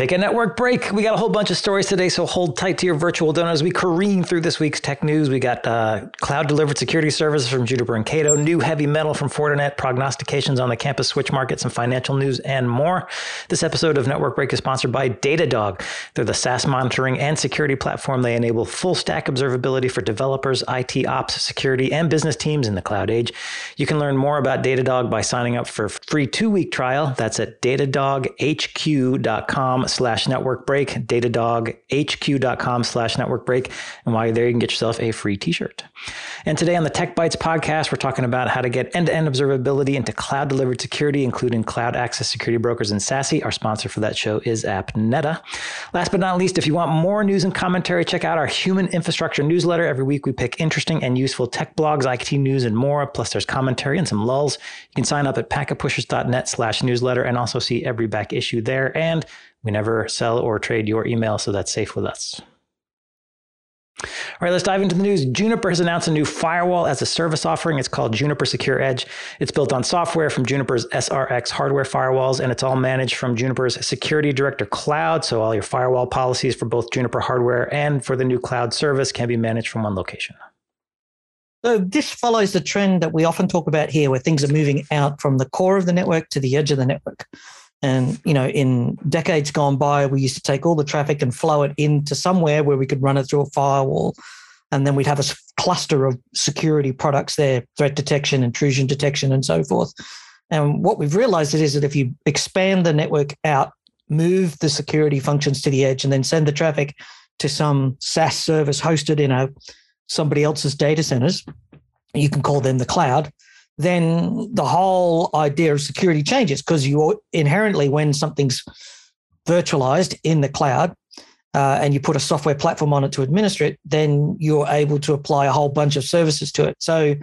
Take a network break. We got a whole bunch of stories today, so hold tight to your virtual donut as we careen through this week's tech news. We got uh, cloud delivered security services from Juniper and Cato, new heavy metal from Fortinet, prognostications on the campus switch market, some financial news, and more. This episode of Network Break is sponsored by Datadog. They're the SaaS monitoring and security platform. They enable full stack observability for developers, IT ops, security, and business teams in the cloud age. You can learn more about Datadog by signing up for a free two week trial. That's at datadoghq.com slash network break, datadog datadoghq.com slash network break. And while you're there, you can get yourself a free t-shirt. And today on the Tech Bytes podcast, we're talking about how to get end-to-end observability into cloud delivered security, including cloud access security brokers and SASE. Our sponsor for that show is AppNeta. Last but not least, if you want more news and commentary, check out our human infrastructure newsletter. Every week we pick interesting and useful tech blogs, IT news, and more. Plus there's commentary and some lulls. You can sign up at packetpushers.net slash newsletter and also see every back issue there. And we never sell or trade your email, so that's safe with us. All right, let's dive into the news. Juniper has announced a new firewall as a service offering. It's called Juniper Secure Edge. It's built on software from Juniper's SRX hardware firewalls, and it's all managed from Juniper's Security Director Cloud. So all your firewall policies for both Juniper hardware and for the new cloud service can be managed from one location. So this follows the trend that we often talk about here, where things are moving out from the core of the network to the edge of the network. And you know, in decades gone by, we used to take all the traffic and flow it into somewhere where we could run it through a firewall, and then we'd have a cluster of security products there, threat detection, intrusion detection, and so forth. And what we've realized is that if you expand the network out, move the security functions to the edge, and then send the traffic to some SaaS service hosted in a somebody else's data centers, you can call them the cloud then the whole idea of security changes because you inherently, when something's virtualized in the cloud uh, and you put a software platform on it to administer it, then you're able to apply a whole bunch of services to it. So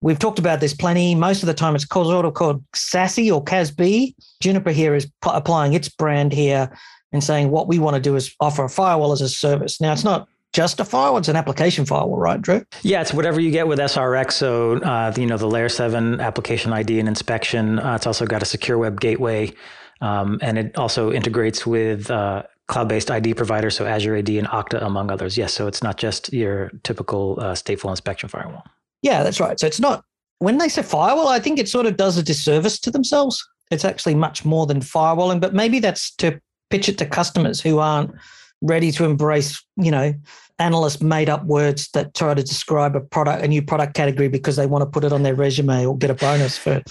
we've talked about this plenty. Most of the time, it's called, called SASE or CASB. Juniper here is p- applying its brand here and saying what we want to do is offer a firewall as a service. Now, it's not just a firewall? It's an application firewall, right, Drew? Yeah, it's whatever you get with SRX. So, uh, you know, the layer seven application ID and inspection. Uh, it's also got a secure web gateway. Um, and it also integrates with uh, cloud-based ID providers, so Azure AD and Okta, among others. Yes, so it's not just your typical uh, stateful inspection firewall. Yeah, that's right. So it's not when they say firewall, I think it sort of does a disservice to themselves. It's actually much more than firewalling, but maybe that's to pitch it to customers who aren't ready to embrace, you know, analysts made up words that try to describe a product, a new product category because they want to put it on their resume or get a bonus for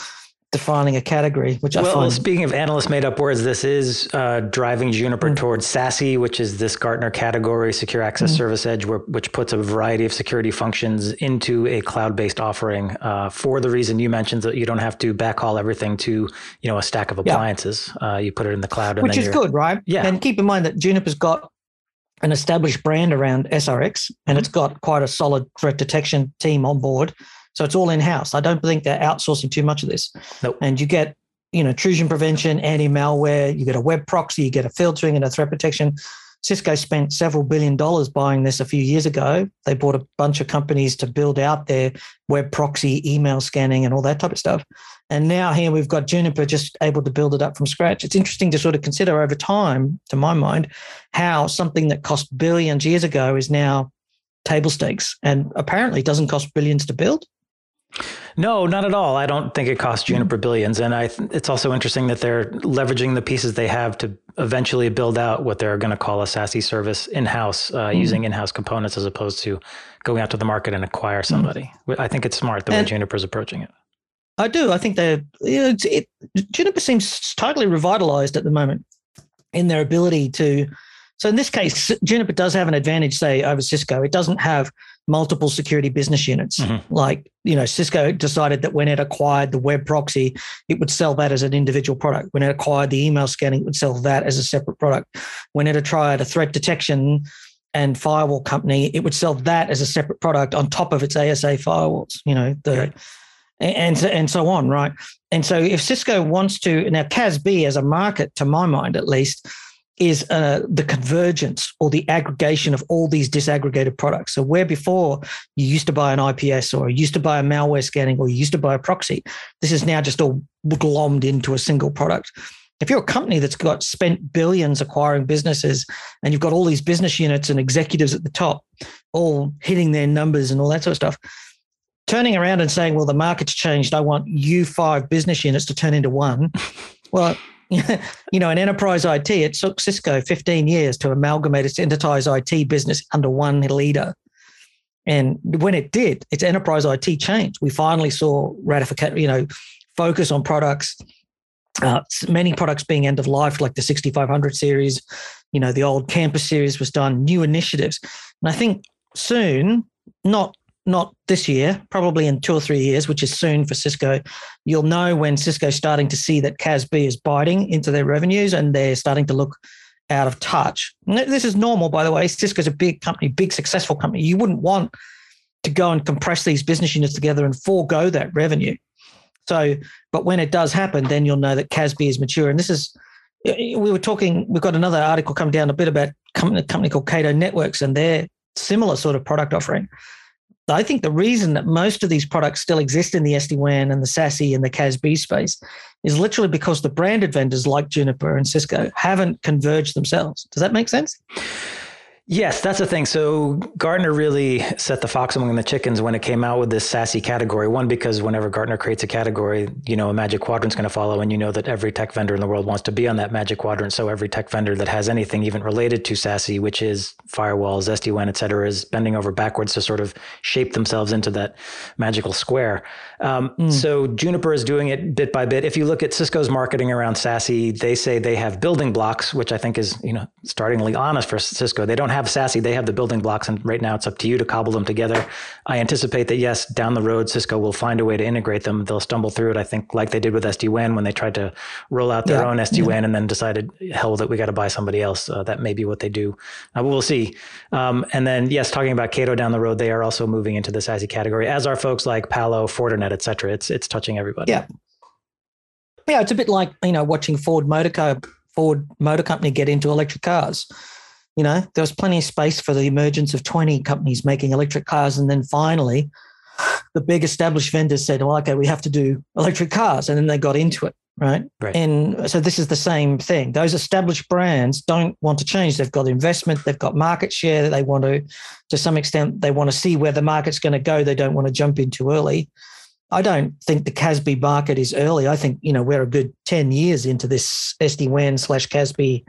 defining a category, which well, I find. Well, speaking of analysts made up words, this is uh, driving Juniper mm. towards SASE, which is this Gartner category, Secure Access mm. Service Edge, where, which puts a variety of security functions into a cloud-based offering uh, for the reason you mentioned that you don't have to backhaul everything to you know a stack of appliances. Yeah. Uh, you put it in the cloud, which is good, right? Yeah. And keep in mind that Juniper's got an established brand around SRX and it's mm-hmm. got quite a solid threat detection team on board. So it's all in house. I don't think they're outsourcing too much of this. Nope. And you get, you know, intrusion prevention, anti malware, you get a web proxy, you get a filtering and a threat protection. Cisco spent several billion dollars buying this a few years ago. They bought a bunch of companies to build out their web proxy, email scanning, and all that type of stuff. And now here we've got Juniper just able to build it up from scratch. It's interesting to sort of consider over time, to my mind, how something that cost billions years ago is now table stakes and apparently doesn't cost billions to build. No, not at all. I don't think it costs Juniper billions, and I. Th- it's also interesting that they're leveraging the pieces they have to eventually build out what they're going to call a SASE service in house, uh, mm. using in house components as opposed to going out to the market and acquire somebody. Mm. I think it's smart the and way Juniper's approaching it. I do. I think they're. You know, it, Juniper seems totally revitalized at the moment in their ability to. So in this case, Juniper does have an advantage, say, over Cisco. It doesn't have multiple security business units. Mm-hmm. Like, you know, Cisco decided that when it acquired the web proxy, it would sell that as an individual product. When it acquired the email scanning, it would sell that as a separate product. When it acquired a threat detection and firewall company, it would sell that as a separate product on top of its ASA firewalls, you know, the and, and so on, right? And so if Cisco wants to now CASB as a market, to my mind at least, is uh, the convergence or the aggregation of all these disaggregated products. So where before you used to buy an IPS or you used to buy a malware scanning or you used to buy a proxy, this is now just all glommed into a single product. if you're a company that's got spent billions acquiring businesses and you've got all these business units and executives at the top all hitting their numbers and all that sort of stuff, turning around and saying, well, the market's changed. I want you five business units to turn into one. well, you know, in enterprise IT, it took Cisco 15 years to amalgamate its enterprise IT business under one leader. And when it did, its enterprise IT changed. We finally saw ratification, you know, focus on products, uh, many products being end of life, like the 6500 series. You know, the old campus series was done, new initiatives. And I think soon, not not this year, probably in two or three years, which is soon for Cisco, you'll know when Cisco's starting to see that CASB is biting into their revenues and they're starting to look out of touch. This is normal, by the way. Cisco's a big company, big successful company. You wouldn't want to go and compress these business units together and forego that revenue. So, but when it does happen, then you'll know that CASB is mature. And this is, we were talking, we've got another article come down a bit about a company called Cato Networks and their similar sort of product offering. I think the reason that most of these products still exist in the SD-WAN and the SASE and the CASB space is literally because the branded vendors like Juniper and Cisco haven't converged themselves. Does that make sense? Yes, that's the thing. So Gartner really set the fox among the chickens when it came out with this SASE category. One, because whenever Gartner creates a category, you know, a magic quadrant's going to follow, and you know that every tech vendor in the world wants to be on that magic quadrant. So every tech vendor that has anything even related to SASE, which is firewalls, SD-WAN, et cetera, is bending over backwards to sort of shape themselves into that magical square. Um, mm. So Juniper is doing it bit by bit. If you look at Cisco's marketing around SASE, they say they have building blocks, which I think is, you know, startlingly honest for Cisco. They don't have SASE, they have the building blocks, and right now it's up to you to cobble them together. I anticipate that yes, down the road, Cisco will find a way to integrate them. They'll stumble through it. I think like they did with SD WAN when they tried to roll out their yeah. own SD WAN yeah. and then decided, hell, that we got to buy somebody else. Uh, that may be what they do. Uh, we'll see. Um, and then yes, talking about Cato down the road, they are also moving into the SASE category, as are folks like Palo, Fortinet, et cetera. It's it's touching everybody. Yeah. Yeah, it's a bit like you know watching Ford Motor Co. Ford Motor Company get into electric cars you know, there was plenty of space for the emergence of 20 companies making electric cars. And then finally, the big established vendors said, well, okay, we have to do electric cars. And then they got into it. Right? right. And so this is the same thing. Those established brands don't want to change. They've got investment, they've got market share. that They want to, to some extent, they want to see where the market's going to go. They don't want to jump in too early. I don't think the CASB market is early. I think, you know, we're a good 10 years into this SD-WAN slash CASB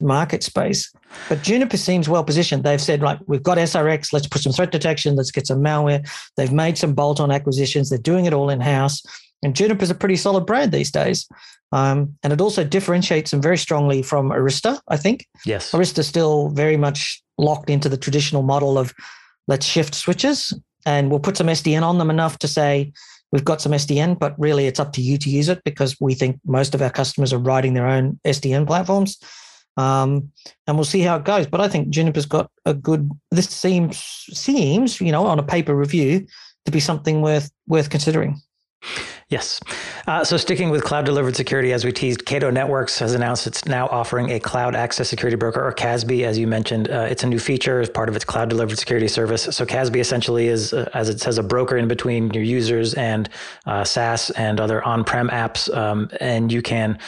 market space. But Juniper seems well positioned. They've said, right, we've got SRX, let's put some threat detection, let's get some malware. They've made some bolt on acquisitions, they're doing it all in house. And Juniper's a pretty solid brand these days. Um, and it also differentiates them very strongly from Arista, I think. Yes. Arista's still very much locked into the traditional model of let's shift switches and we'll put some SDN on them enough to say, we've got some SDN, but really it's up to you to use it because we think most of our customers are writing their own SDN platforms. Um, and we'll see how it goes. But I think Juniper's got a good. This seems seems you know on a paper review to be something worth worth considering. Yes. Uh, so sticking with cloud delivered security, as we teased, Cato Networks has announced it's now offering a cloud access security broker, or CASB, as you mentioned. Uh, it's a new feature as part of its cloud delivered security service. So CASB essentially is, uh, as it says, a broker in between your users and uh, SaaS and other on-prem apps, um, and you can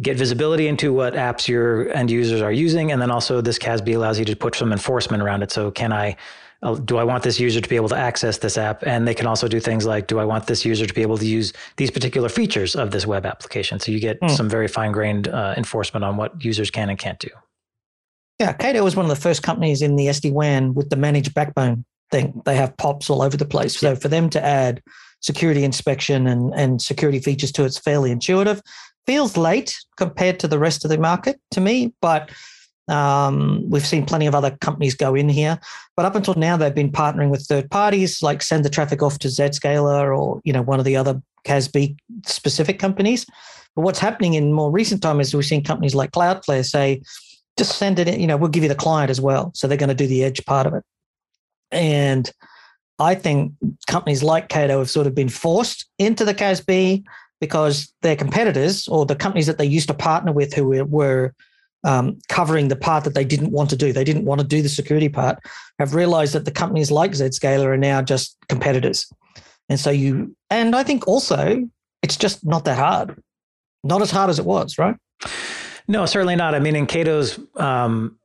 get visibility into what apps your end users are using. And then also this CASB allows you to put some enforcement around it. So can I, do I want this user to be able to access this app? And they can also do things like, do I want this user to be able to use these particular features of this web application? So you get mm. some very fine grained uh, enforcement on what users can and can't do. Yeah, Cato was one of the first companies in the SD WAN with the managed backbone thing. They have POPs all over the place. So for them to add security inspection and, and security features to it's fairly intuitive feels late compared to the rest of the market to me, but um, we've seen plenty of other companies go in here. But up until now, they've been partnering with third parties, like send the traffic off to Zscaler or you know one of the other CASB specific companies. But what's happening in more recent time is we've seen companies like Cloudflare say, just send it in, you know, we'll give you the client as well. So they're going to do the edge part of it. And I think companies like Cato have sort of been forced into the CASB because their competitors or the companies that they used to partner with who were, were um, covering the part that they didn't want to do, they didn't want to do the security part, have realized that the companies like Zscaler are now just competitors. And so you, and I think also it's just not that hard, not as hard as it was, right? No, certainly not. I mean, in Cato's um,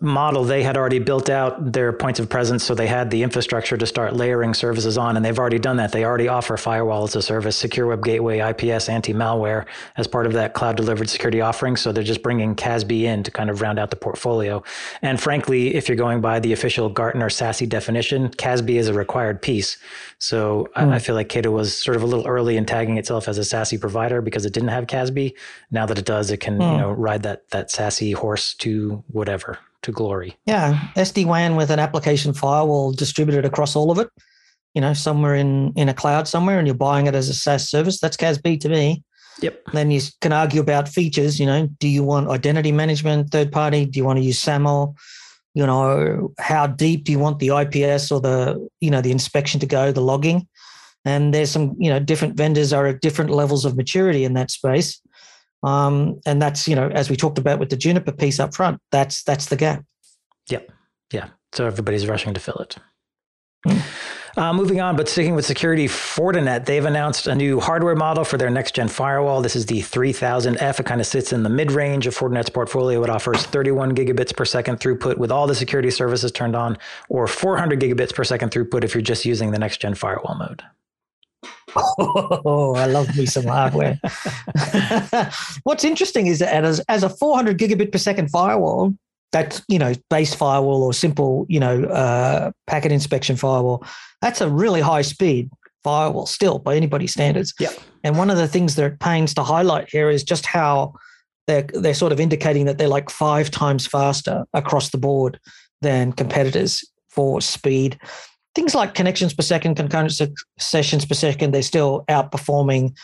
model, they had already built out their points of presence. So they had the infrastructure to start layering services on, and they've already done that. They already offer firewall as a service, secure web gateway, IPS, anti malware as part of that cloud delivered security offering. So they're just bringing CASB in to kind of round out the portfolio. And frankly, if you're going by the official Gartner SASE definition, CASB is a required piece. So mm. I, hmm. I, feel like Cato was sort of a little early in tagging itself as a SASE provider because it didn't have CASB. Now that it does, it can mm. you hmm. know ride that that SASE horse to whatever to glory. Yeah, SD WAN with an application firewall distributed across all of it. You know, somewhere in in a cloud somewhere, and you're buying it as a SaaS service. That's CASB to me. Yep. Then you can argue about features. You know, do you want identity management, third party? Do you want to use SAML? You know, how deep do you want the IPS or the you know the inspection to go, the logging? And there's some you know different vendors are at different levels of maturity in that space. Um, and that's, you know, as we talked about with the Juniper piece up front, that's that's the gap. Yep. Yeah. So everybody's rushing to fill it. Mm. Uh, moving on, but sticking with security, Fortinet, they've announced a new hardware model for their next gen firewall. This is the 3000F. It kind of sits in the mid range of Fortinet's portfolio. It offers 31 gigabits per second throughput with all the security services turned on, or 400 gigabits per second throughput if you're just using the next gen firewall mode. Oh, I love me some hardware. What's interesting is that as, as a 400 gigabit per second firewall, that's you know base firewall or simple you know uh, packet inspection firewall. That's a really high speed firewall still by anybody's standards. Yeah. And one of the things they're pains to highlight here is just how they're they're sort of indicating that they're like five times faster across the board than competitors for speed things like connections per second, concurrent sessions per second, they're still outperforming.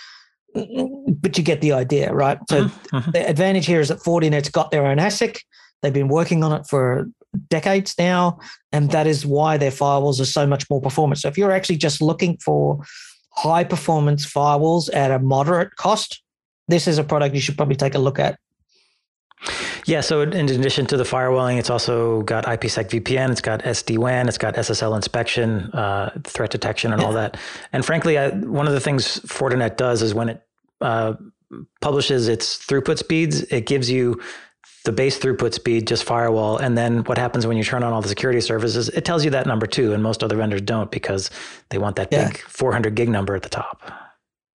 But you get the idea, right? So mm-hmm. mm-hmm. the advantage here is that Fortinet's got their own ASIC. They've been working on it for decades now, and that is why their firewalls are so much more performant. So if you're actually just looking for high performance firewalls at a moderate cost, this is a product you should probably take a look at. Yeah, so in addition to the firewalling, it's also got IPsec VPN, it's got SD WAN, it's got SSL inspection, uh, threat detection, and all that. And frankly, I, one of the things Fortinet does is when it uh, publishes its throughput speeds, it gives you the base throughput speed, just firewall. And then what happens when you turn on all the security services, it tells you that number too. And most other vendors don't because they want that yeah. big 400 gig number at the top.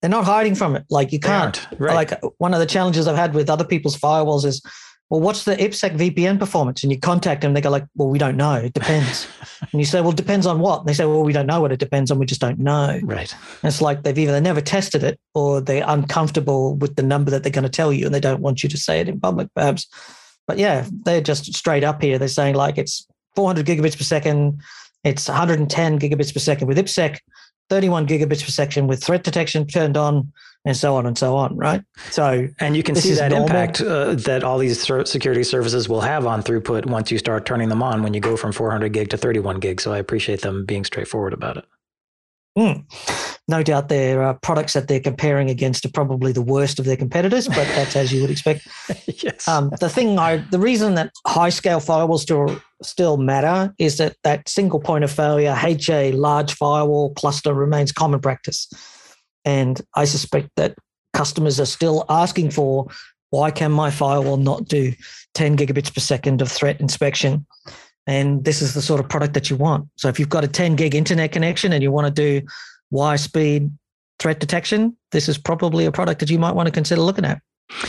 They're not hiding from it. Like you can't. Right. Like one of the challenges I've had with other people's firewalls is well, what's the IPsec VPN performance? And you contact them, they go like, well, we don't know. It depends. and you say, well, it depends on what? And they say, well, we don't know what it depends on. We just don't know. Right. And it's like they've either never tested it or they're uncomfortable with the number that they're going to tell you and they don't want you to say it in public, perhaps. But yeah, they're just straight up here. They're saying like it's 400 gigabits per second. It's 110 gigabits per second with IPsec, 31 gigabits per second with threat detection turned on and so on and so on, right? So, and you can see that normal. impact uh, that all these security services will have on throughput once you start turning them on when you go from 400 gig to 31 gig. So, I appreciate them being straightforward about it. Mm. No doubt their uh, products that they're comparing against are probably the worst of their competitors, but that's as you would expect. yes. Um, the thing I, the reason that high scale firewalls still still matter is that that single point of failure HA large firewall cluster remains common practice. And I suspect that customers are still asking for why can my firewall not do 10 gigabits per second of threat inspection? And this is the sort of product that you want. So if you've got a 10 gig internet connection and you want to do wire speed threat detection, this is probably a product that you might want to consider looking at.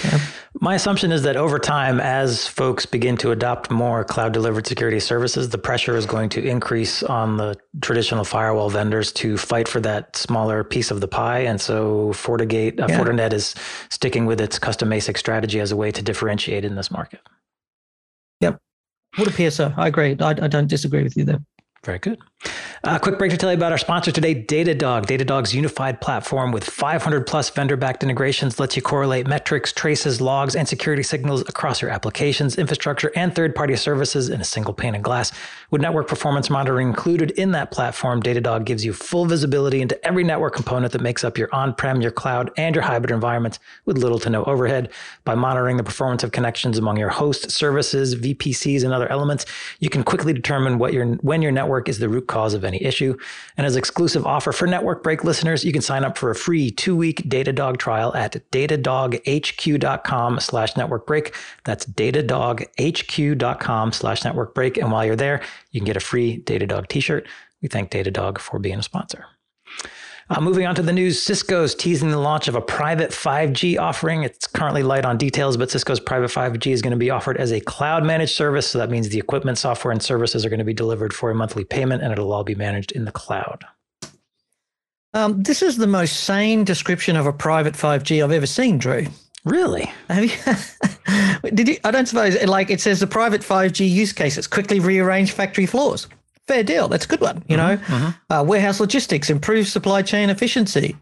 Yeah. My assumption is that over time, as folks begin to adopt more cloud delivered security services, the pressure is going to increase on the traditional firewall vendors to fight for that smaller piece of the pie. And so FortiGate, uh, yeah. Fortinet is sticking with its custom ASIC strategy as a way to differentiate in this market. Would appear so. I agree. I, I don't disagree with you there. Very good. A quick break to tell you about our sponsor today, Datadog. Datadog's unified platform with 500 plus vendor backed integrations lets you correlate metrics, traces, logs, and security signals across your applications, infrastructure, and third party services in a single pane of glass. With network performance monitoring included in that platform, Datadog gives you full visibility into every network component that makes up your on prem, your cloud, and your hybrid environments with little to no overhead. By monitoring the performance of connections among your host services, VPCs, and other elements, you can quickly determine what your, when your network is the root cause of any issue. And as exclusive offer for Network Break listeners, you can sign up for a free two-week Datadog trial at datadoghq.com slash network break. That's datadoghq.com slash network break. And while you're there, you can get a free Datadog t-shirt. We thank Datadog for being a sponsor. Uh, moving on to the news, Cisco's teasing the launch of a private 5G offering. It's currently light on details, but Cisco's private 5G is going to be offered as a cloud managed service. So that means the equipment, software, and services are going to be delivered for a monthly payment, and it'll all be managed in the cloud. Um, this is the most sane description of a private 5G I've ever seen, Drew. Really? Have you, did you? I don't suppose like it says the private 5G use cases quickly rearrange factory floors fair deal. That's a good one. You know, mm-hmm, mm-hmm. Uh, warehouse logistics, improve supply chain efficiency,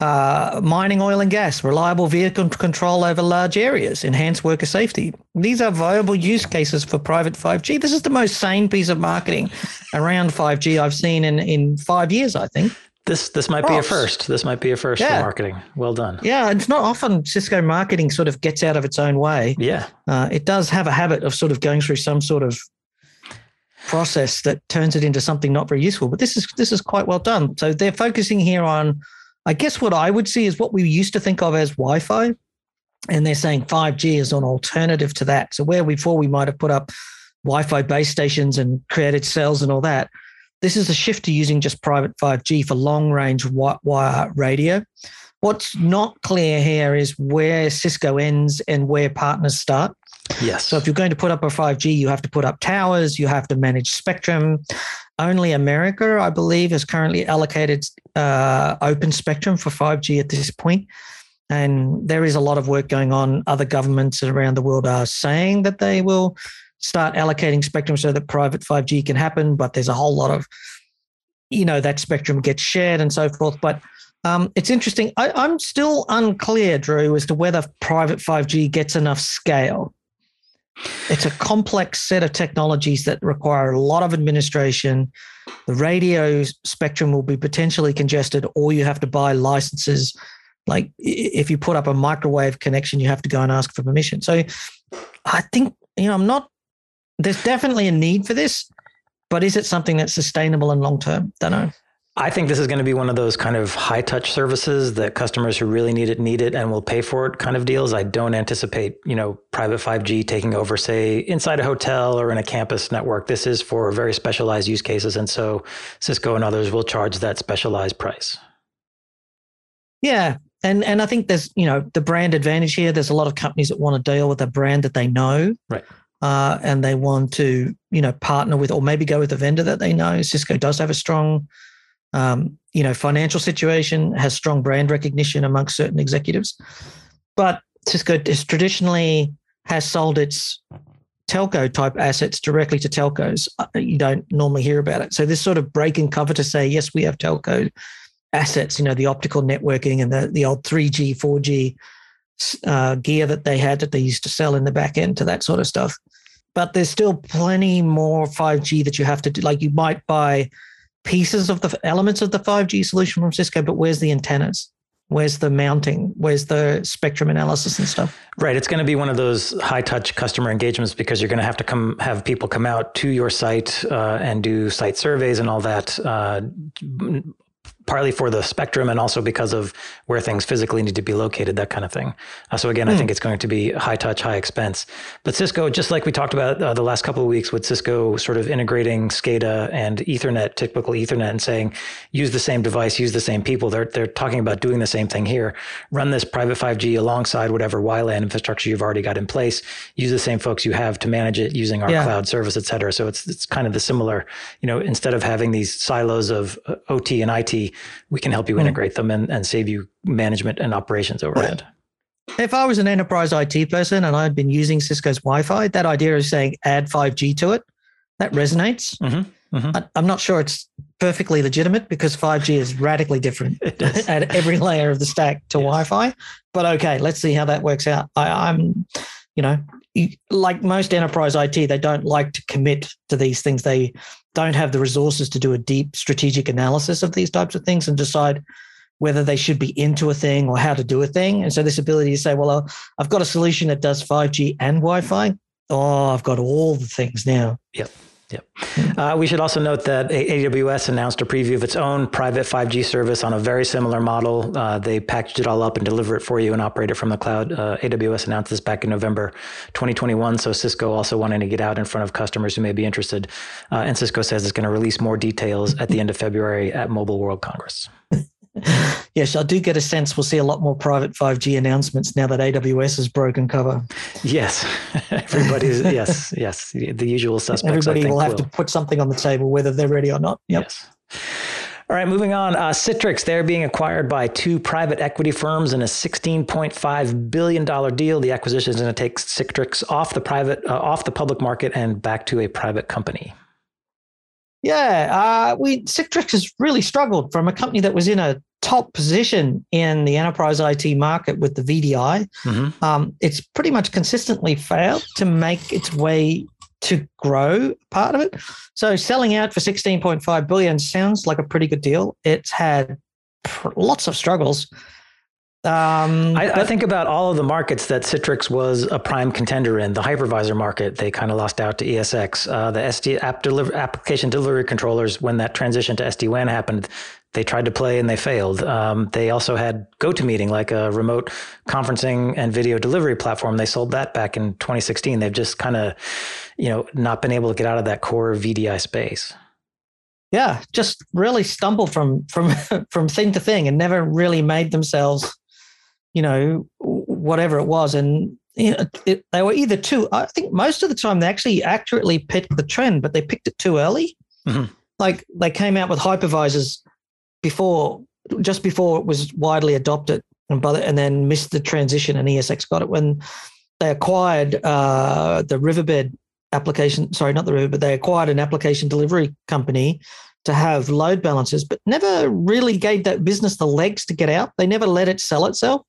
uh, mining oil and gas, reliable vehicle control over large areas, enhance worker safety. These are viable use cases for private 5G. This is the most sane piece of marketing around 5G I've seen in, in five years, I think. This this might Props. be a first. This might be a first yeah. for marketing. Well done. Yeah, it's not often Cisco marketing sort of gets out of its own way. Yeah, uh, it does have a habit of sort of going through some sort of process that turns it into something not very useful. But this is this is quite well done. So they're focusing here on, I guess, what I would see is what we used to think of as Wi-Fi, and they're saying 5G is an alternative to that. So where before we might have put up Wi-Fi base stations and created cells and all that, this is a shift to using just private 5G for long-range wire radio. What's not clear here is where Cisco ends and where partners start. Yes. So if you're going to put up a 5G, you have to put up towers, you have to manage spectrum. Only America, I believe, has currently allocated uh, open spectrum for 5G at this point. And there is a lot of work going on. Other governments around the world are saying that they will start allocating spectrum so that private 5G can happen, but there's a whole lot of, you know, that spectrum gets shared and so forth. But um, it's interesting. I, I'm still unclear, Drew, as to whether private 5G gets enough scale. It's a complex set of technologies that require a lot of administration. The radio spectrum will be potentially congested, or you have to buy licenses. Like if you put up a microwave connection, you have to go and ask for permission. So I think, you know, I'm not, there's definitely a need for this, but is it something that's sustainable and long term? Don't know. I think this is going to be one of those kind of high touch services that customers who really need it need it and will pay for it kind of deals. I don't anticipate, you know, private 5G taking over, say, inside a hotel or in a campus network. This is for very specialized use cases. And so Cisco and others will charge that specialized price. Yeah. And and I think there's, you know, the brand advantage here. There's a lot of companies that want to deal with a brand that they know. Right. Uh, and they want to, you know, partner with or maybe go with a vendor that they know. Cisco does have a strong um, you know, financial situation, has strong brand recognition amongst certain executives. But Cisco has traditionally has sold its telco type assets directly to telcos. Uh, you don't normally hear about it. So this sort of break and cover to say, yes, we have telco assets, you know, the optical networking and the, the old 3G, 4G uh, gear that they had that they used to sell in the back end to that sort of stuff. But there's still plenty more 5G that you have to do. Like you might buy pieces of the elements of the 5G solution from Cisco, but where's the antennas? Where's the mounting? Where's the spectrum analysis and stuff? Right. It's going to be one of those high touch customer engagements because you're going to have to come have people come out to your site uh, and do site surveys and all that. Uh, partly for the spectrum and also because of where things physically need to be located, that kind of thing. Uh, so again, mm. I hmm. think it's going to be high touch, high expense. But Cisco, just like we talked about uh, the last couple of weeks with Cisco sort of integrating SCADA and Ethernet, typical Ethernet, and saying use the same device, use the same people. They're they're talking about doing the same thing here. Run this private 5G alongside whatever WLAN infrastructure you've already got in place. Use the same folks you have to manage it using our yeah. cloud service, et cetera. So it's it's kind of the similar. You know, instead of having these silos of uh, OT and IT we can help you hmm. integrate them and, and save you management and operations overhead. If I was an enterprise IT person and I'd been using Cisco's Wi Fi, that idea of saying add 5G to it, that resonates. Mm-hmm. Mm-hmm. I, am not sure it's perfectly legitimate because 5G is radically different at every layer of the stack to yes. Wi Fi. But okay, let's see how that works out. I, I'm, you know, like most enterprise IT, they don't like to commit to these things. They don't have the resources to do a deep strategic analysis of these types of things and decide whether they should be into a thing or how to do a thing. And so this ability to say, well, I've got a solution that does 5G and Wi-Fi. Oh, I've got all the things now. Yep. Yep. Uh, we should also note that AWS announced a preview of its own private 5G service on a very similar model. Uh, they packaged it all up and deliver it for you and operate it from the cloud. Uh, AWS announced this back in November 2021. So Cisco also wanting to get out in front of customers who may be interested. Uh, and Cisco says it's going to release more details at the end of February at Mobile World Congress. yes, I do get a sense we'll see a lot more private 5G announcements now that AWS has broken cover. Yes, everybody's yes, yes, the usual suspects. Everybody will have will. to put something on the table, whether they're ready or not. Yep. Yes. All right, moving on. Uh, Citrix, they're being acquired by two private equity firms in a $16.5 billion deal. The acquisition is going to take Citrix off the private, uh, off the public market and back to a private company. Yeah, uh, we Citrix has really struggled from a company that was in a top position in the enterprise IT market with the VDI. Mm-hmm. Um, it's pretty much consistently failed to make its way to grow part of it. So selling out for 16.5 billion sounds like a pretty good deal. It's had pr- lots of struggles. Um, I, I, think about all of the markets that Citrix was a prime contender in. The hypervisor market, they kind of lost out to ESX. Uh, the SD app deliver, application delivery controllers, when that transition to SD WAN happened, they tried to play and they failed. Um, they also had GoToMeeting, like a remote conferencing and video delivery platform. They sold that back in 2016. They've just kind of, you know, not been able to get out of that core VDI space yeah, just really stumbled from from from thing to thing and never really made themselves you know, whatever it was. And you know, it, they were either too, I think most of the time they actually accurately picked the trend, but they picked it too early. Mm-hmm. Like they came out with hypervisors before, just before it was widely adopted and, by the, and then missed the transition and ESX got it when they acquired uh, the Riverbed application. Sorry, not the Riverbed, they acquired an application delivery company to have load balancers, but never really gave that business the legs to get out. They never let it sell itself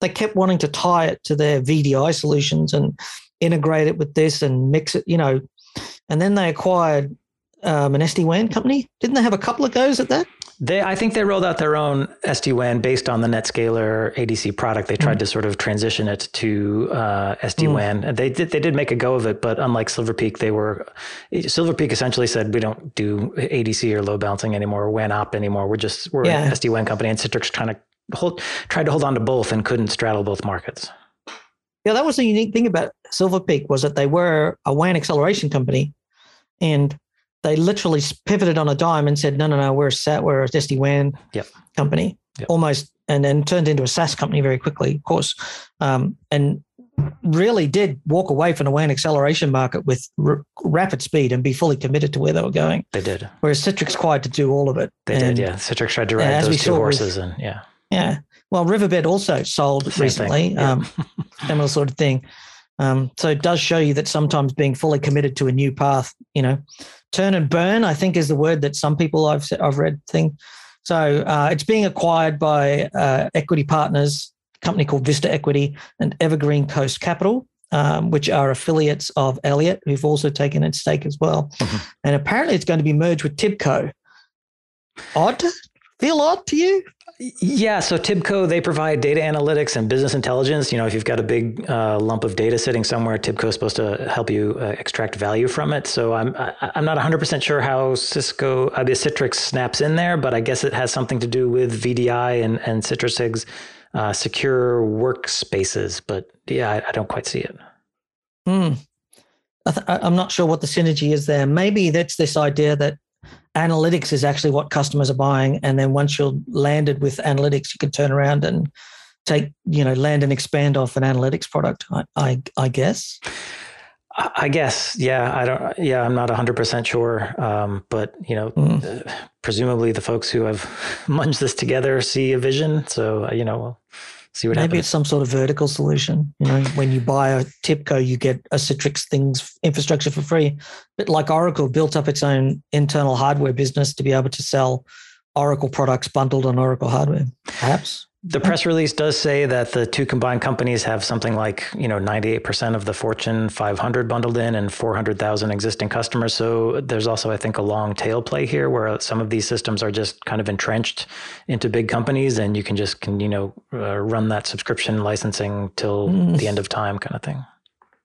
they kept wanting to tie it to their VDI solutions and integrate it with this and mix it, you know. And then they acquired um, an SD WAN company. Didn't they have a couple of goes at that? They, I think they rolled out their own SD WAN based on the NetScaler ADC product. They tried mm. to sort of transition it to uh, SD WAN. Mm. They did, they did make a go of it, but unlike Silver Peak, they were Silver Peak essentially said we don't do ADC or load balancing anymore, WAN op anymore. We're just we're yeah. an SD WAN company, and Citrix trying to hold, tried to hold on to both and couldn't straddle both markets. Yeah, that was the unique thing about Silver Peak was that they were a WAN acceleration company, and they literally pivoted on a dime and said, "No, no, no, we're a SAT, we're a SD WAN yep. company." Yep. Almost, and then turned into a SaaS company very quickly, of course, um, and really did walk away from the WAN acceleration market with r- rapid speed and be fully committed to where they were going. They did. Whereas Citrix tried to do all of it. They and, did, yeah. Citrix tried to ride those two horses, with, and yeah. Yeah. Well, Riverbed also sold Same recently, yeah. um, similar sort of thing. Um, so it does show you that sometimes being fully committed to a new path, you know, turn and burn, I think is the word that some people I've I've read thing. So uh, it's being acquired by uh, equity partners, a company called Vista Equity and Evergreen Coast Capital, um, which are affiliates of Elliott, who've also taken its stake as well. Mm-hmm. And apparently it's going to be merged with Tibco. Odd? Feel odd to you? Yeah, so Tibco they provide data analytics and business intelligence. You know, if you've got a big uh, lump of data sitting somewhere, Tibco is supposed to help you uh, extract value from it. So I'm I, am i am not 100 percent sure how Cisco, I uh, Citrix snaps in there, but I guess it has something to do with VDI and and Citrix's uh, secure workspaces. But yeah, I, I don't quite see it. Hmm. I am not sure what the synergy is there. Maybe that's this idea that analytics is actually what customers are buying. And then once you're landed with analytics, you can turn around and take, you know, land and expand off an analytics product, I, I, I guess. I guess, yeah. I don't. Yeah, I'm not 100 percent sure, um, but you know, mm. uh, presumably the folks who have munged this together see a vision. So uh, you know, we'll see what Maybe happens. it's some sort of vertical solution. You know, when you buy a Tibco, you get a Citrix things infrastructure for free. But like Oracle built up its own internal hardware business to be able to sell Oracle products bundled on Oracle hardware, perhaps. The press release does say that the two combined companies have something like, you know, 98% of the Fortune 500 bundled in and 400,000 existing customers. So there's also, I think, a long tail play here where some of these systems are just kind of entrenched into big companies and you can just, can, you know, uh, run that subscription licensing till mm. the end of time kind of thing.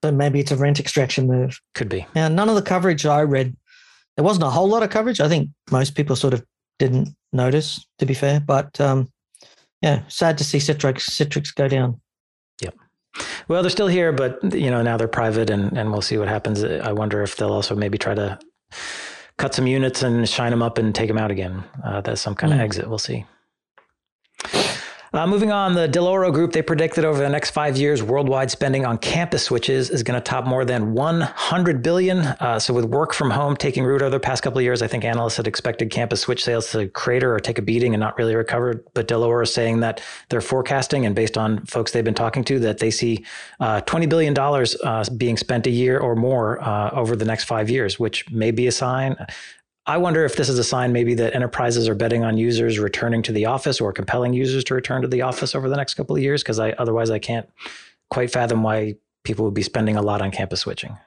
So maybe it's a rent extraction move. Could be. Now, none of the coverage I read there wasn't a whole lot of coverage. I think most people sort of didn't notice, to be fair. But um, yeah, sad to see Citrix Citrix go down. Yep. Well, they're still here, but you know now they're private, and and we'll see what happens. I wonder if they'll also maybe try to cut some units and shine them up and take them out again. Uh, that's some kind mm. of exit. We'll see. Uh, moving on, the Dell'Oro Group, they predict that over the next five years, worldwide spending on campus switches is going to top more than 100 billion. Uh, so with work from home taking root over the past couple of years, I think analysts had expected campus switch sales to crater or take a beating and not really recover. But Dell'Oro is saying that they're forecasting, and based on folks they've been talking to, that they see uh, $20 billion uh, being spent a year or more uh, over the next five years, which may be a sign. I wonder if this is a sign maybe that enterprises are betting on users returning to the office or compelling users to return to the office over the next couple of years because I otherwise I can't quite fathom why people would be spending a lot on campus switching.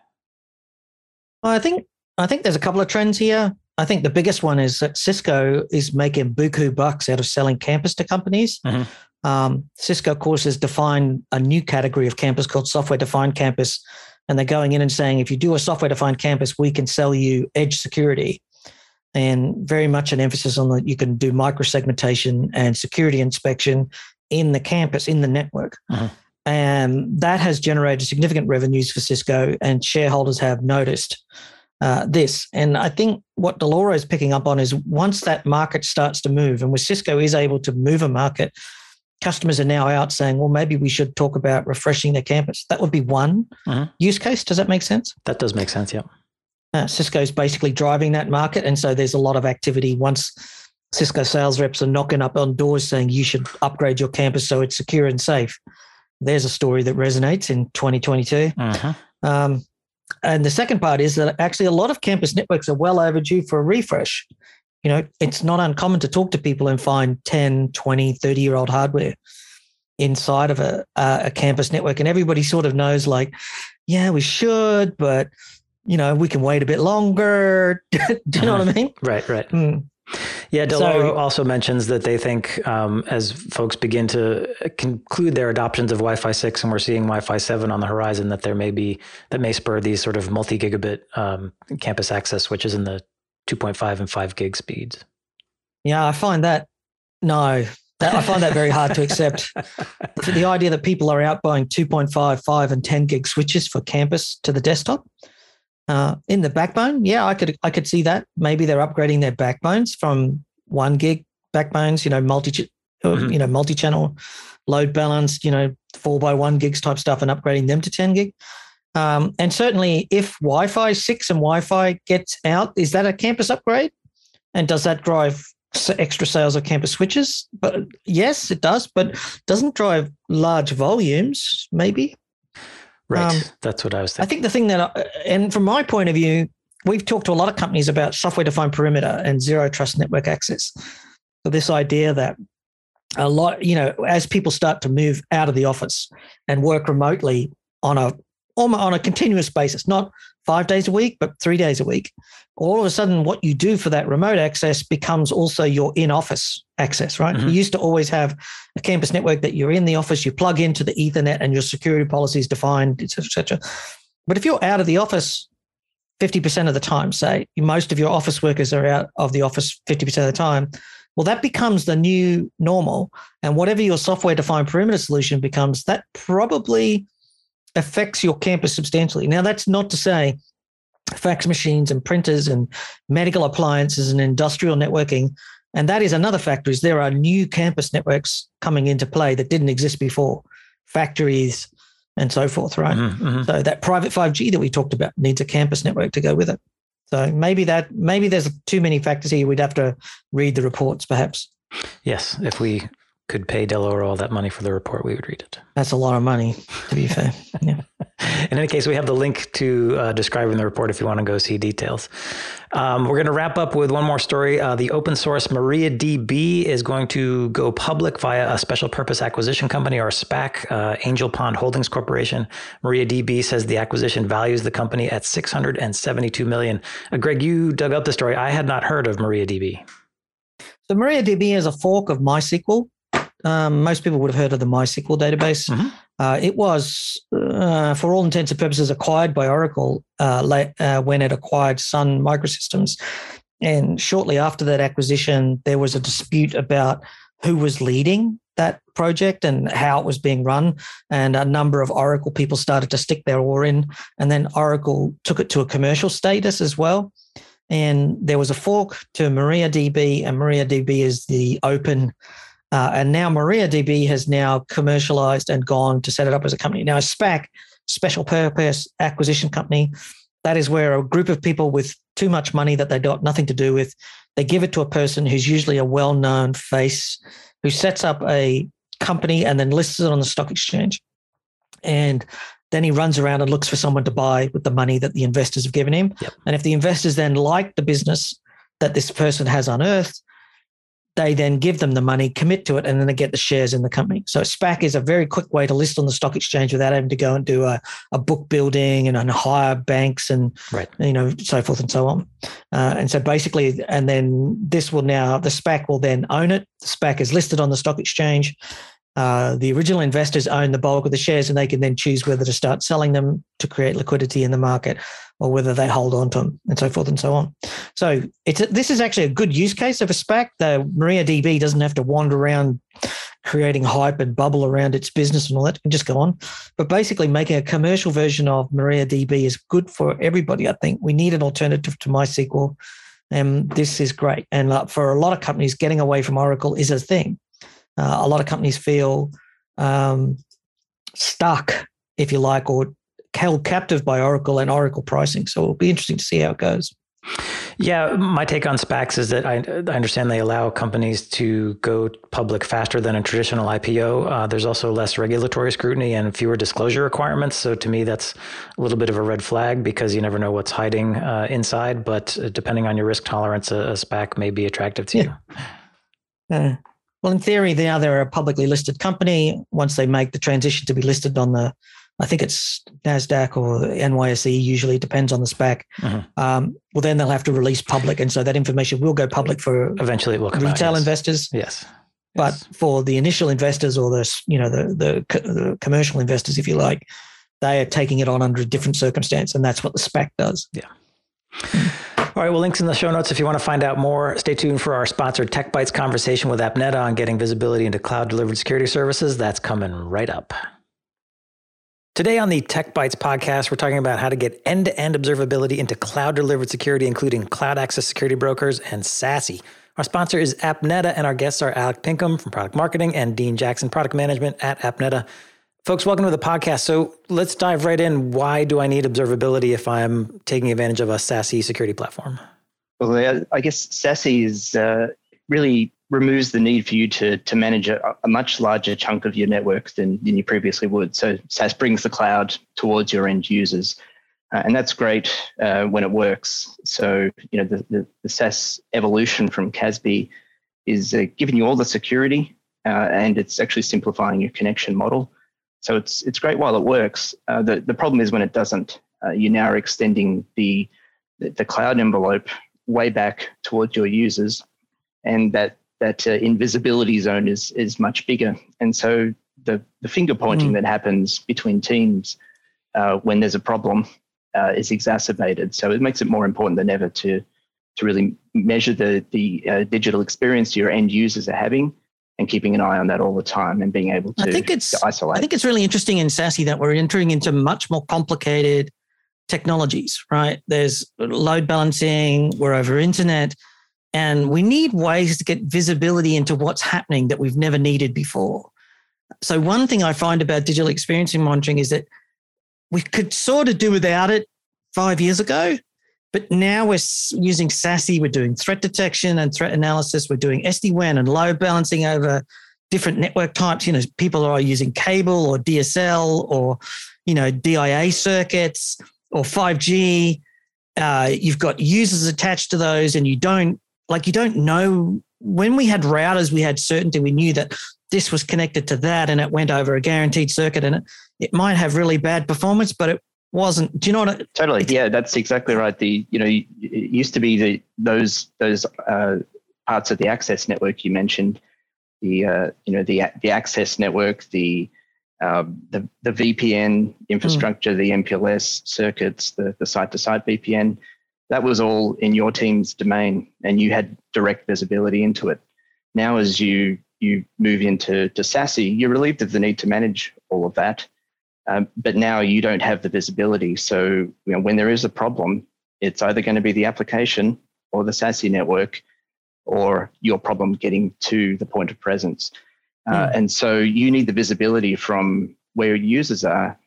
Well, I think I think there's a couple of trends here. I think the biggest one is that Cisco is making buku bucks out of selling campus to companies. Mm-hmm. Um, Cisco, of course, has defined a new category of campus called software defined campus. And they're going in and saying, if you do a software defined campus, we can sell you edge security and very much an emphasis on that you can do microsegmentation and security inspection in the campus, in the network. Uh-huh. And that has generated significant revenues for Cisco, and shareholders have noticed uh, this. And I think what Dell'Oro is picking up on is once that market starts to move, and where Cisco is able to move a market, customers are now out saying, well, maybe we should talk about refreshing their campus. That would be one uh-huh. use case. Does that make sense? That does make sense. Yeah. Uh, Cisco's basically driving that market. And so there's a lot of activity once Cisco sales reps are knocking up on doors saying you should upgrade your campus so it's secure and safe. There's a story that resonates in 2022. Uh-huh. Um, and the second part is that actually a lot of campus networks are well overdue for a refresh. You know, it's not uncommon to talk to people and find 10, 20, 30 year old hardware inside of a, a campus network. And everybody sort of knows, like, yeah, we should, but you know, we can wait a bit longer. Do you know what I mean? Right, right. Mm. Yeah, Dell'Oro so, also mentions that they think um, as folks begin to conclude their adoptions of Wi-Fi six, and we're seeing Wi-Fi seven on the horizon, that there may be that may spur these sort of multi-gigabit um, campus access switches in the 2.5 and 5 gig speeds. Yeah, I find that no, that, I find that very hard to accept. the idea that people are out buying 2.5, 5, and 10 gig switches for campus to the desktop uh, in the backbone, yeah, I could I could see that. Maybe they're upgrading their backbones from one gig backbones, you know, multi uh, mm-hmm. you know, multi-channel load balanced, you know, four by one gigs type stuff and upgrading them to 10 gig. Um, and certainly if Wi-Fi 6 and Wi-Fi gets out, is that a campus upgrade? And does that drive extra sales of campus switches? But yes, it does, but doesn't drive large volumes, maybe. Right. Um, That's what I was thinking. I think the thing that, I, and from my point of view, we've talked to a lot of companies about software defined perimeter and zero trust network access. So, this idea that a lot, you know, as people start to move out of the office and work remotely on a on a continuous basis, not five days a week, but three days a week. All of a sudden, what you do for that remote access becomes also your in office access, right? Mm-hmm. You used to always have a campus network that you're in the office, you plug into the Ethernet and your security policy is defined, et cetera, et cetera. But if you're out of the office 50% of the time, say most of your office workers are out of the office 50% of the time, well, that becomes the new normal. And whatever your software defined perimeter solution becomes, that probably affects your campus substantially. Now, that's not to say fax machines and printers and medical appliances and industrial networking. And that is another factor is there are new campus networks coming into play that didn't exist before, factories and so forth, right? Mm-hmm, mm-hmm. So that private 5G that we talked about needs a campus network to go with it. So maybe that maybe there's too many factors here. We'd have to read the reports, perhaps. Yes, if we could pay Dell'Oro all that money for the report, we would read it. That's a lot of money, to be fair. Yeah. In any case, we have the link to uh, describing the report if you want to go see details. Um, we're going to wrap up with one more story. Uh, the open source MariaDB is going to go public via a special purpose acquisition company or SPAC, uh, Angel Pond Holdings Corporation. MariaDB says the acquisition values the company at 672 million. Uh, Greg, you dug up the story. I had not heard of MariaDB. So MariaDB is a fork of MySQL. Um, most people would have heard of the MySQL database. Mm-hmm. Uh, it was uh, for all intents and purposes, acquired by Oracle uh, uh, when it acquired Sun Microsystems. And shortly after that acquisition, there was a dispute about who was leading that project and how it was being run. And a number of Oracle people started to stick their oar in. And then Oracle took it to a commercial status as well. And there was a fork to MariaDB, and MariaDB is the open. Uh, and now MariaDB has now commercialized and gone to set it up as a company. Now, a SPAC, special purpose acquisition company, that is where a group of people with too much money that they got nothing to do with, they give it to a person who's usually a well known face who sets up a company and then lists it on the stock exchange. And then he runs around and looks for someone to buy with the money that the investors have given him. Yep. And if the investors then like the business that this person has unearthed, they then give them the money, commit to it, and then they get the shares in the company. So SPAC is a very quick way to list on the stock exchange without having to go and do a, a book building and, and hire banks and right. you know so forth and so on. Uh, and so basically, and then this will now the SPAC will then own it. The SPAC is listed on the stock exchange. Uh, the original investors own the bulk of the shares and they can then choose whether to start selling them to create liquidity in the market or whether they hold on to them and so forth and so on. So it's a, this is actually a good use case of a SPAC. The MariaDB doesn't have to wander around creating hype and bubble around its business and all that. It can just go on. But basically making a commercial version of MariaDB is good for everybody, I think. We need an alternative to MySQL. And this is great. And uh, for a lot of companies, getting away from Oracle is a thing uh, a lot of companies feel um, stuck, if you like, or held captive by Oracle and Oracle pricing. So it'll be interesting to see how it goes. Yeah, my take on SPACs is that I, I, understand they allow companies to go public faster than a traditional IPO. Uh, there's also less regulatory scrutiny and fewer disclosure requirements. So to me, that's a little bit of a red flag because you never know what's hiding uh, inside. But uh, depending on your risk tolerance, a, a SPAC may be attractive to yeah. you. Uh, well, in theory, now they're a publicly listed company. Once they make the transition to be listed on the, I think it's NASDAQ or NYSE, usually depends on the SPAC. Mm-hmm. Um, well, then they'll have to release public. And so that information will go public for eventually it will retail out, yes. investors. Yes. But yes. for the initial investors or the, you know, the, the, the commercial investors, if you like, they are taking it on under a different circumstance. And that's what the SPAC does. Yeah. All right, well, links in the show notes if you want to find out more. Stay tuned for our sponsored Tech Bytes conversation with Appneta on getting visibility into cloud delivered security services. That's coming right up. Today on the Tech Bytes podcast, we're talking about how to get end to end observability into cloud delivered security, including cloud access security brokers and SASE. Our sponsor is Appneta, and our guests are Alec Pinkham from product marketing and Dean Jackson, product management at Appneta. Folks, welcome to the podcast. So let's dive right in. Why do I need observability if I'm taking advantage of a SASE security platform? Well, I guess SASE is uh, really removes the need for you to to manage a, a, much larger chunk of your network than, than you previously would. So SASE brings the cloud towards your end users, uh, and that's great uh, when it works. So you know the, the, the evolution from CASB is uh, giving you all the security, uh, and it's actually simplifying your connection model. So it's it's great while it works. Uh, the the problem is when it doesn't. Uh, you now are extending the, the, cloud envelope way back towards your users, and that that uh, invisibility zone is is much bigger. And so the the finger pointing mm. that happens between teams uh, when there's a problem uh, is exacerbated. So it makes it more important than ever to to really measure the the uh, digital experience your end users are having and keeping an eye on that all the time and being able to, I think it's, isolate. I think it's really interesting in SASE that we're entering into much more complicated technologies, right? There's load balancing, we're over internet, and we need ways to get visibility into what's happening that we've never needed before. So, one thing I find about digital experience monitoring is that we could sort of do without it five years ago, but now we're using SASE, we're doing threat detection and threat analysis, we're doing SD-WAN and load balancing over different network types. You know, people are using cable or DSL or, you know, DIA circuits or 5G. Uh, you've got users attached to those and you don't, like, you don't know. When we had routers, we had certainty. We knew that this was connected to that and it went over a guaranteed circuit and it, it might have really bad performance, but it wasn't. Do you know what? I, totally. Yeah, that's exactly right. The you know it used to be the those those uh, parts of the access network you mentioned, the uh, you know the the access network, the um, the, the VPN infrastructure, mm. the MPLS circuits, the, the site-to-site VPN, that was all in your team's domain and you had direct visibility into it. Now, as you you move into to SASE, you're relieved of the need to manage all of that. Um, but now you don't have the visibility. So you know, when there is a problem, it's either going to be the application or the SASE network or your problem getting to the point of presence. Uh, mm. And so you need the visibility from where users are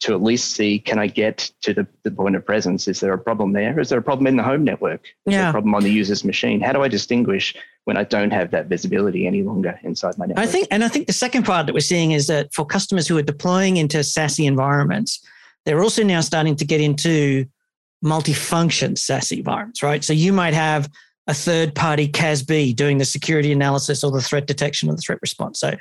to at least see can I get to the, the point of presence? Is there a problem there? Is there a problem in the home network? Is yeah. there a problem on the user's machine? How do I distinguish when I don't have that visibility any longer inside my network? I think, and I think the second part that we're seeing is that for customers who are deploying into SASE environments, they're also now starting to get into multifunction SASE environments, right? So you might have a third party CASB doing the security analysis or the threat detection or the threat response. So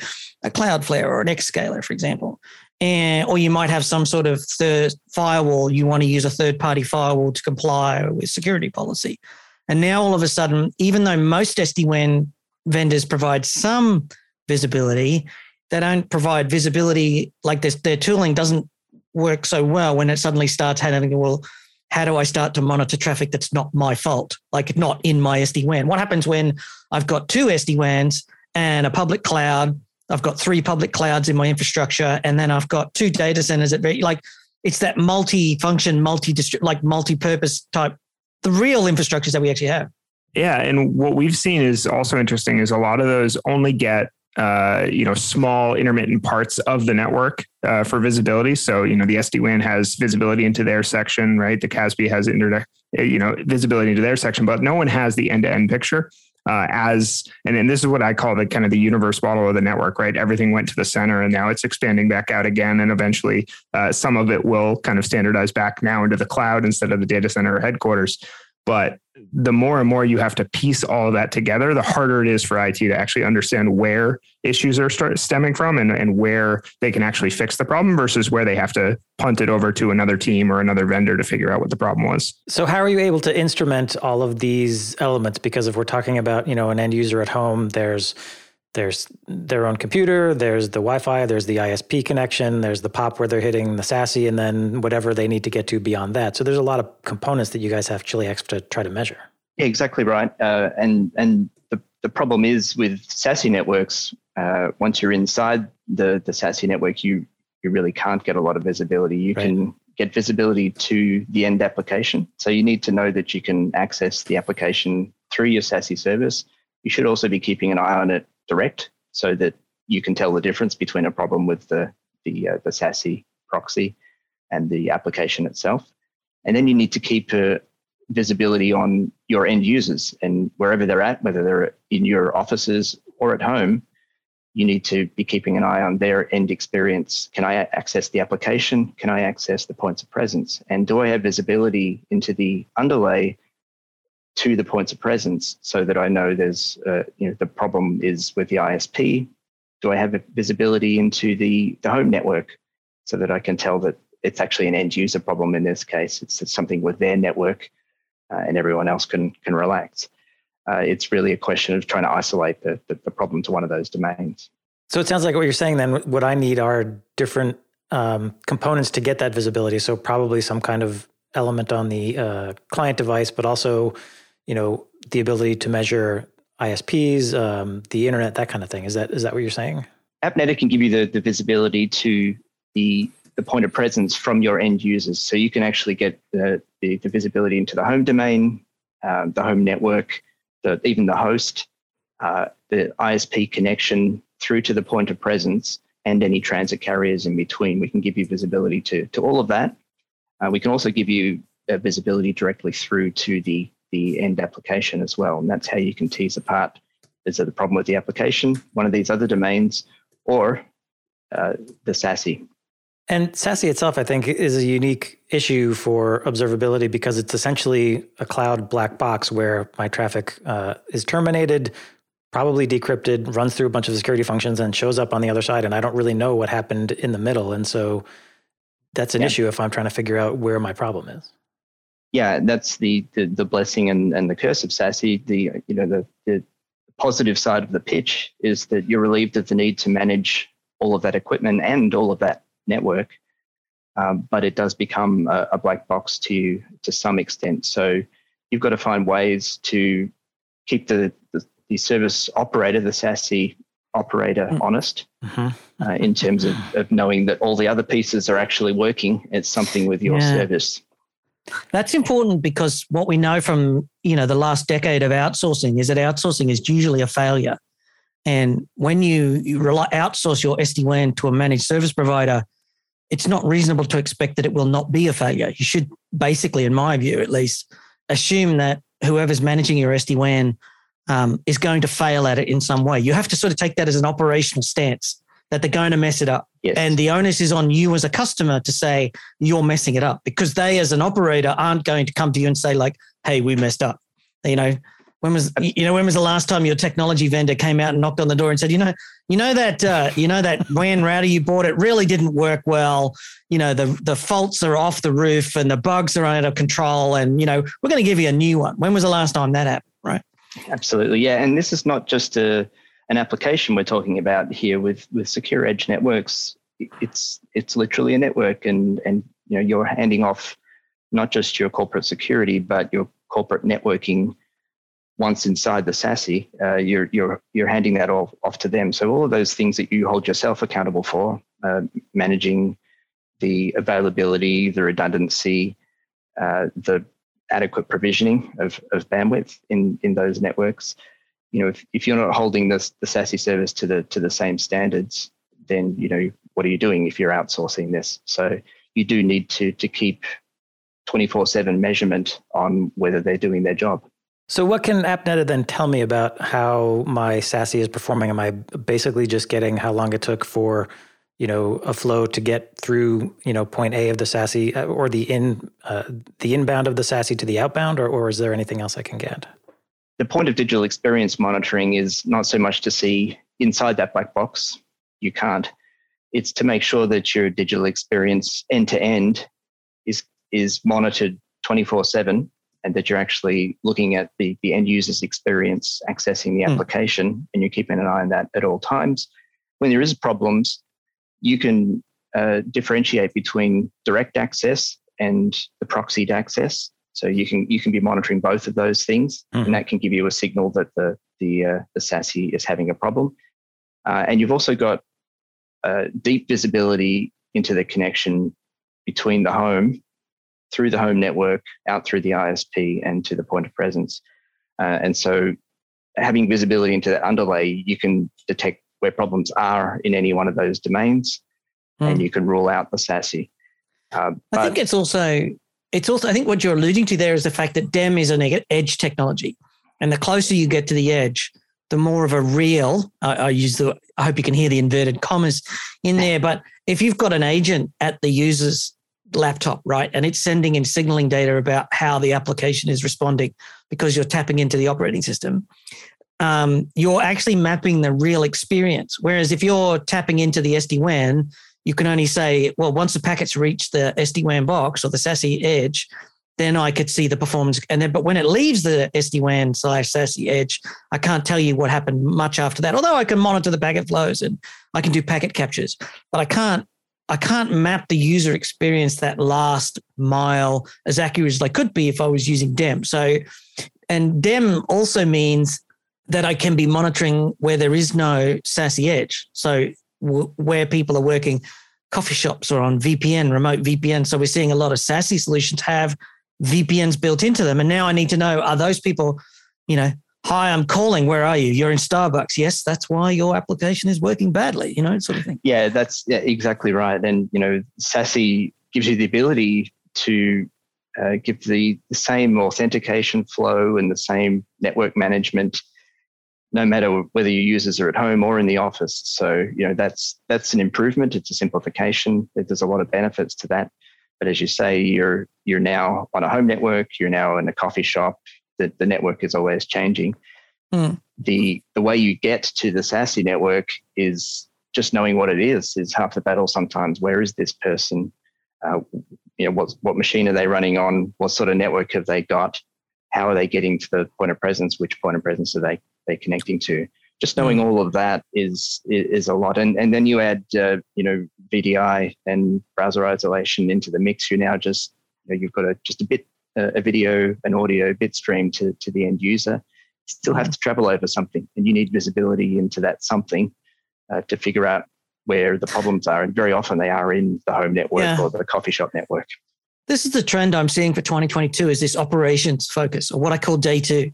a Cloudflare or an Zscaler, for example. And, or you might have some sort of third firewall. You want to use a third party firewall to comply with security policy. And now all of a sudden, even though most SD-WAN vendors provide some visibility, they don't provide visibility like this, their tooling doesn't work so well when it suddenly starts having, well, how do I start to monitor traffic that's not my fault, like not in my SD WAN? What happens when I've got two SD WANs and a public cloud? I've got three public clouds in my infrastructure, and then I've got two data centers at very like it's that multi-function, multi-district, like multi-purpose type, the real infrastructures that we actually have. Yeah, and what we've seen is also interesting is a lot of those only get uh, you know small intermittent parts of the network uh, for visibility. So you know the SD WAN has visibility into their section, right? The CASB has internet, you know, visibility into their section, but no one has the end to end picture. Uh, as and, and this is what I call the kind of the universe model of the network, right? Everything went to the center, and now it's expanding back out again, and eventually uh, some of it will kind of standardize back now into the cloud instead of the data center or headquarters. But the more and more you have to piece all of that together, the harder it is for IT to actually understand where issues are stemming from and, and where they can actually fix the problem versus where they have to punt it over to another team or another vendor to figure out what the problem was. So how are you able to instrument all of these elements? Because if we're talking about, you know, an end user at home, there's there's their own computer, there's the Wi-Fi, there's the ISP connection, there's the POP where they're hitting the SASE, and then whatever they need to get to beyond that. So there's a lot of components that you guys have to try to measure. Yeah, exactly right. Uh, and and the, the problem is with SASE networks, uh, once you're inside the the SASE network, you you really can't get a lot of visibility. You right. can get visibility to the end application. So you need to know that you can access the application through your SASE service. You should also be keeping an eye on it direct so that you can tell the difference between a problem with the the, uh, the SASE proxy and the application itself. And then you need to keep uh, visibility on your end users and wherever they're at, whether they're in your offices or at home, you need to be keeping an eye on their end experience. Can I access the application? Can I access the points of presence? And do I have visibility into the underlay to the points of presence so that I know there's, uh, you know, the problem is with the ISP. Do I have visibility into the, the home network so that I can tell that it's actually an end user problem in this case? It's, it's something with their network uh, and everyone else can, can relax. Uh, it's really a question of trying to isolate the, the, the, problem to one of those domains. So it sounds like what you're saying then, what I need are different um, components to get that visibility. So probably some kind of element on the uh, client device, but also you know, the ability to measure ISPs, um, the internet, that kind of thing. Is that is that what you're saying? AppNeta can give you the, the visibility to the the point of presence from your end users. So you can actually get the, the, the visibility into the home domain, um, the home network, the, even the host, uh, the ISP connection through to the point of presence, and any transit carriers in between. We can give you visibility to, to all of that. Uh, we can also give you uh, visibility directly through to the the end application as well. And that's how you can tease apart is it a problem with the application, one of these other domains, or uh, the SASE. And SASE itself, I think, is a unique issue for observability because it's essentially a cloud black box where my traffic uh, is terminated, probably decrypted, runs through a bunch of security functions, and shows up on the other side. And I don't really know what happened in the middle. And so that's an yeah. issue if I'm trying to figure out where my problem is yeah, that's the, the, the blessing and, and the curse of SASE. The you know the the positive side of the pitch is that you're relieved of the need to manage all of that equipment and all of that network. Um, but it does become a, a black box to you to some extent. So you've got to find ways to keep the, the, the service operator, the SASE operator, mm. honest mm-hmm. uh, in terms of, of knowing that all the other pieces are actually working. It's something with your yeah. service. That's important because what we know from you know the last decade of outsourcing is that outsourcing is usually a failure. And when you, you rely, outsource your SD WAN to a managed service provider, it's not reasonable to expect that it will not be a failure. You should basically, in my view at least, assume that whoever's managing your SD WAN um, is going to fail at it in some way. You have to sort of take that as an operational stance that they're going to mess it up. Yes. And the onus is on you as a customer to say you're messing it up because they, as an operator, aren't going to come to you and say, like, hey, we messed up. You know, when was you know when was the last time your technology vendor came out and knocked on the door and said, you know, you know that uh, you know that WAN router you bought it really didn't work well. You know the the faults are off the roof and the bugs are out of control, and you know we're going to give you a new one. When was the last time that happened? Absolutely, yeah. And this is not just a an application we're talking about here with with secure edge networks. It's it's literally a network, and and you know you're handing off not just your corporate security, but your corporate networking once inside the SASE, uh, you're you're you're handing that off off to them. So all of those things that you hold yourself accountable for, uh, managing the availability, the redundancy, uh, the adequate provisioning of, of bandwidth in in those networks. You know, if, if you're not holding this the SASE service to the to the same standards, then you know what are you doing if you're outsourcing this? So you do need to to keep 24/7 measurement on whether they're doing their job. So, what can AppNeta then tell me about how my SASE is performing? Am I basically just getting how long it took for, you know, a flow to get through, you know, point A of the SASE uh, or the in uh, the inbound of the SASE to the outbound, or, or is there anything else I can get? The point of digital experience monitoring is not so much to see inside that black box. You can't. It's to make sure that your digital experience end to end is is monitored 24 7 and that you're actually looking at the, the end user's experience accessing the hmm. application mm. and you're keeping an eye on that at all times. When there is problems, you can uh, differentiate between direct access and the proxied access. So you can you can be monitoring both of those things, mm. and that can give you a signal that the the uh, the SASE is having a problem. Uh, and you've also got uh, deep visibility into the connection between the home through the home network, out through the ISP, and to the point of presence. Uh, and so, having visibility into that underlay, you can detect where problems are in any one of those domains, mm. and you can rule out the SASE. Uh, I think it's also it's also I think what you're alluding to there is the fact that DEM is an edge technology, and the closer you get to the edge, the more of a real. I, I use the. I hope you can hear the inverted commas in there, but if you've got an agent at the user's laptop, right? And it's sending and signaling data about how the application is responding because you're tapping into the operating system. Um, you're actually mapping the real experience. Whereas if you're tapping into the SD WAN, you can only say, well, once the packets reach the SD WAN box or the SASE edge, then I could see the performance. And then, but when it leaves the SD WAN slash SASE edge, I can't tell you what happened much after that. Although I can monitor the packet flows and I can do packet captures, but I can't I can't map the user experience that last mile as accurate as I could be if I was using DEM. So, and DEM also means that I can be monitoring where there is no SASE edge. So, w- where people are working, coffee shops or on VPN, remote VPN. So, we're seeing a lot of SASE solutions have VPNs built into them. And now I need to know are those people, you know, hi, I'm calling. Where are you? You're in Starbucks. Yes, that's why your application is working badly, you know, sort of thing. Yeah, that's exactly right. And, you know, SASE gives you the ability to uh, give the, the same authentication flow and the same network management no matter whether your users are at home or in the office. So, you know, that's that's an improvement. It's a simplification. There's a lot of benefits to that. But as you say, you're you're now on a home network, you're now in a coffee shop, the, the network is always changing. Mm. The the way you get to the SASE network is just knowing what it is is half the battle. Sometimes, where is this person? Uh, you know, what what machine are they running on? What sort of network have they got? How are they getting to the point of presence? Which point of presence are they they connecting to? just knowing mm. all of that is, is a lot. And and then you add uh, you know VDI and browser isolation into the mix. You now just you know, you've got a just a bit uh, a video, an audio bit stream to to the end user. still have mm. to travel over something, and you need visibility into that something uh, to figure out where the problems are. And very often they are in the home network yeah. or the coffee shop network. This is the trend I'm seeing for 2022 is this operations focus or what I call day two.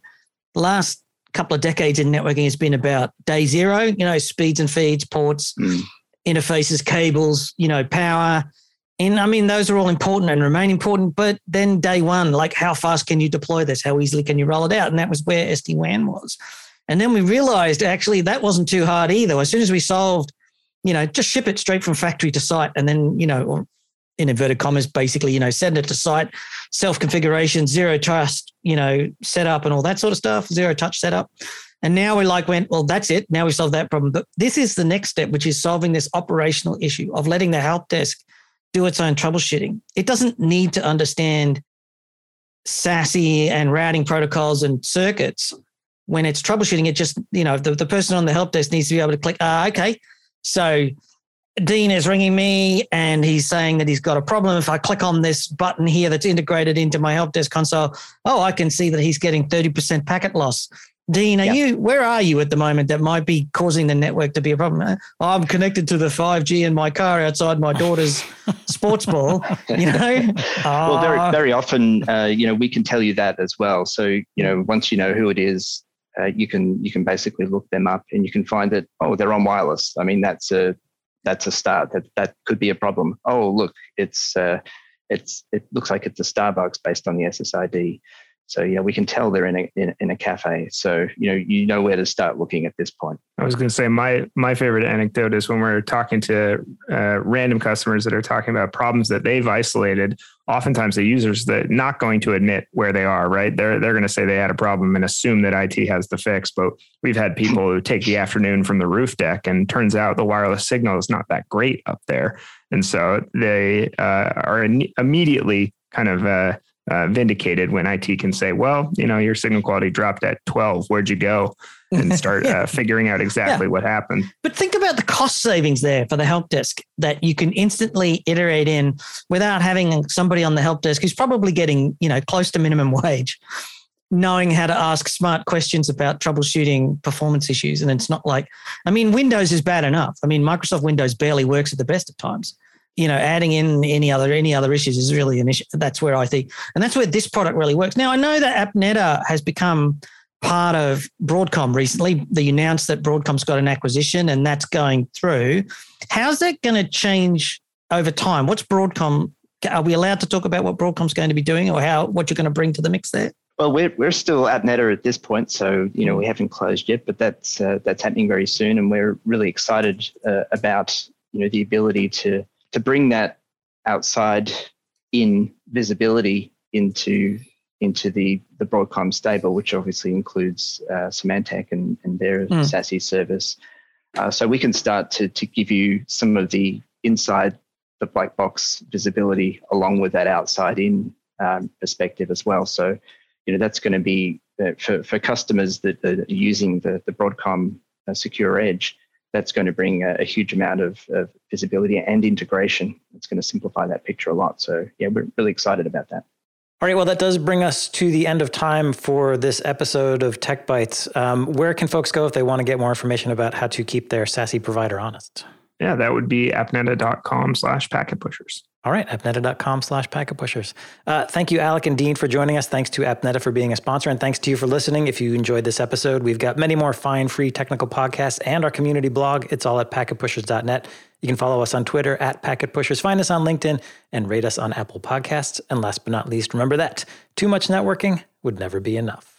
The last couple of decades in networking has been about day zero, you know, speeds and feeds, ports, mm. interfaces, cables, you know, power. And I mean, those are all important and remain important. But then day one, like how fast can you deploy this? How easily can you roll it out? And that was where SD WAN was. And then we realized actually that wasn't too hard either. As soon as we solved you know, just ship it straight from factory to site and then, you know, or in inverted commas, basically, you know, send it to site, self configuration, zero trust, you know, setup and all that sort of stuff, zero touch setup. And now we're like, went, well, that's it. Now we solved that problem. But this is the next step, which is solving this operational issue of letting the help desk do its own troubleshooting. It doesn't need to understand SASE and routing protocols and circuits when it's troubleshooting. It just, you know, the, the person on the help desk needs to be able to click, ah, okay, so Dean is ringing me and he's saying that he's got a problem. If I click on this button here that's integrated into my help desk console, oh, I can see that he's getting 30% packet loss. Dean, are yep. you where are you at the moment that might be causing the network to be a problem? I'm connected to the 5G in my car outside my daughter's sports ball. You know, well, very ah. very often, uh, you know, we can tell you that as well. So you know, once you know who it is, uh, you can you can basically look them up and you can find that oh they're on wireless. I mean that's a that's a start. That that could be a problem. Oh look, it's uh, it's it looks like it's a Starbucks based on the SSID. So yeah, we can tell they're in a in, in, a cafe. So you know you know where to start looking at this point. I was going to say my my favorite anecdote is when we're talking to uh, random customers that are talking about problems that they've isolated. Oftentimes, the users that not going to admit where they are. Right? They're they're going to say they had a problem and assume that IT has the fix. But we've had people who take the afternoon from the roof deck, and turns out the wireless signal is not that great up there, and so they uh, are in, immediately kind of uh, uh, vindicated when IT can say, well, you know, your signal quality dropped at 12. Where'd you go? And start uh, figuring out exactly yeah. what happened. But think about the cost savings there for the help desk that you can instantly iterate in without having somebody on the help desk who's probably getting, you know, close to minimum wage, knowing how to ask smart questions about troubleshooting performance issues. And it's not like, I mean, Windows is bad enough. I mean, Microsoft Windows barely works at the best of times you know, adding in any other any other issues is really an issue. That's where I think, and that's where this product really works. Now I know that AppNeta has become part of Broadcom recently. They announced that Broadcom's got an acquisition, and that's going through. How's that going to change over time? What's Broadcom? Are we allowed to talk about what Broadcom's going to be doing, or how what you're going to bring to the mix there? Well, we're we're still AppNeta at this point, so you know we haven't closed yet, but that's uh, that's happening very soon, and we're really excited uh, about you know the ability to to bring that outside in visibility into into the the Broadcom stable, which obviously includes uh, Symantec and, and their mm. SASE service. Uh, so we can start to to give you some of the inside the black box visibility along with that outside in um, perspective as well. So you know that's going to be uh, for for customers that are using the the Broadcom uh, Secure Edge that's going to bring a, a huge amount of, of, visibility and integration. It's going to simplify that picture a lot. So, yeah, we're really excited about that. All right, well, that does bring us to the end of time for this episode of Tech Bytes. Um, where can folks go if they want to get more information about how to keep their SASE provider honest? Yeah, that would be appneta.com slash packet pushers. All right, appneta.com slash packet pushers. Uh, thank you, Alec and Dean, for joining us. Thanks to AppNeta for being a sponsor, and thanks to you for listening. If you enjoyed this episode, we've got many more fine, free technical podcasts and our community blog. It's all at packetpushers.net. You can follow us on Twitter at packetpushers, find us on LinkedIn, and rate us on Apple Podcasts. And last but not least, remember that too much networking would never be enough.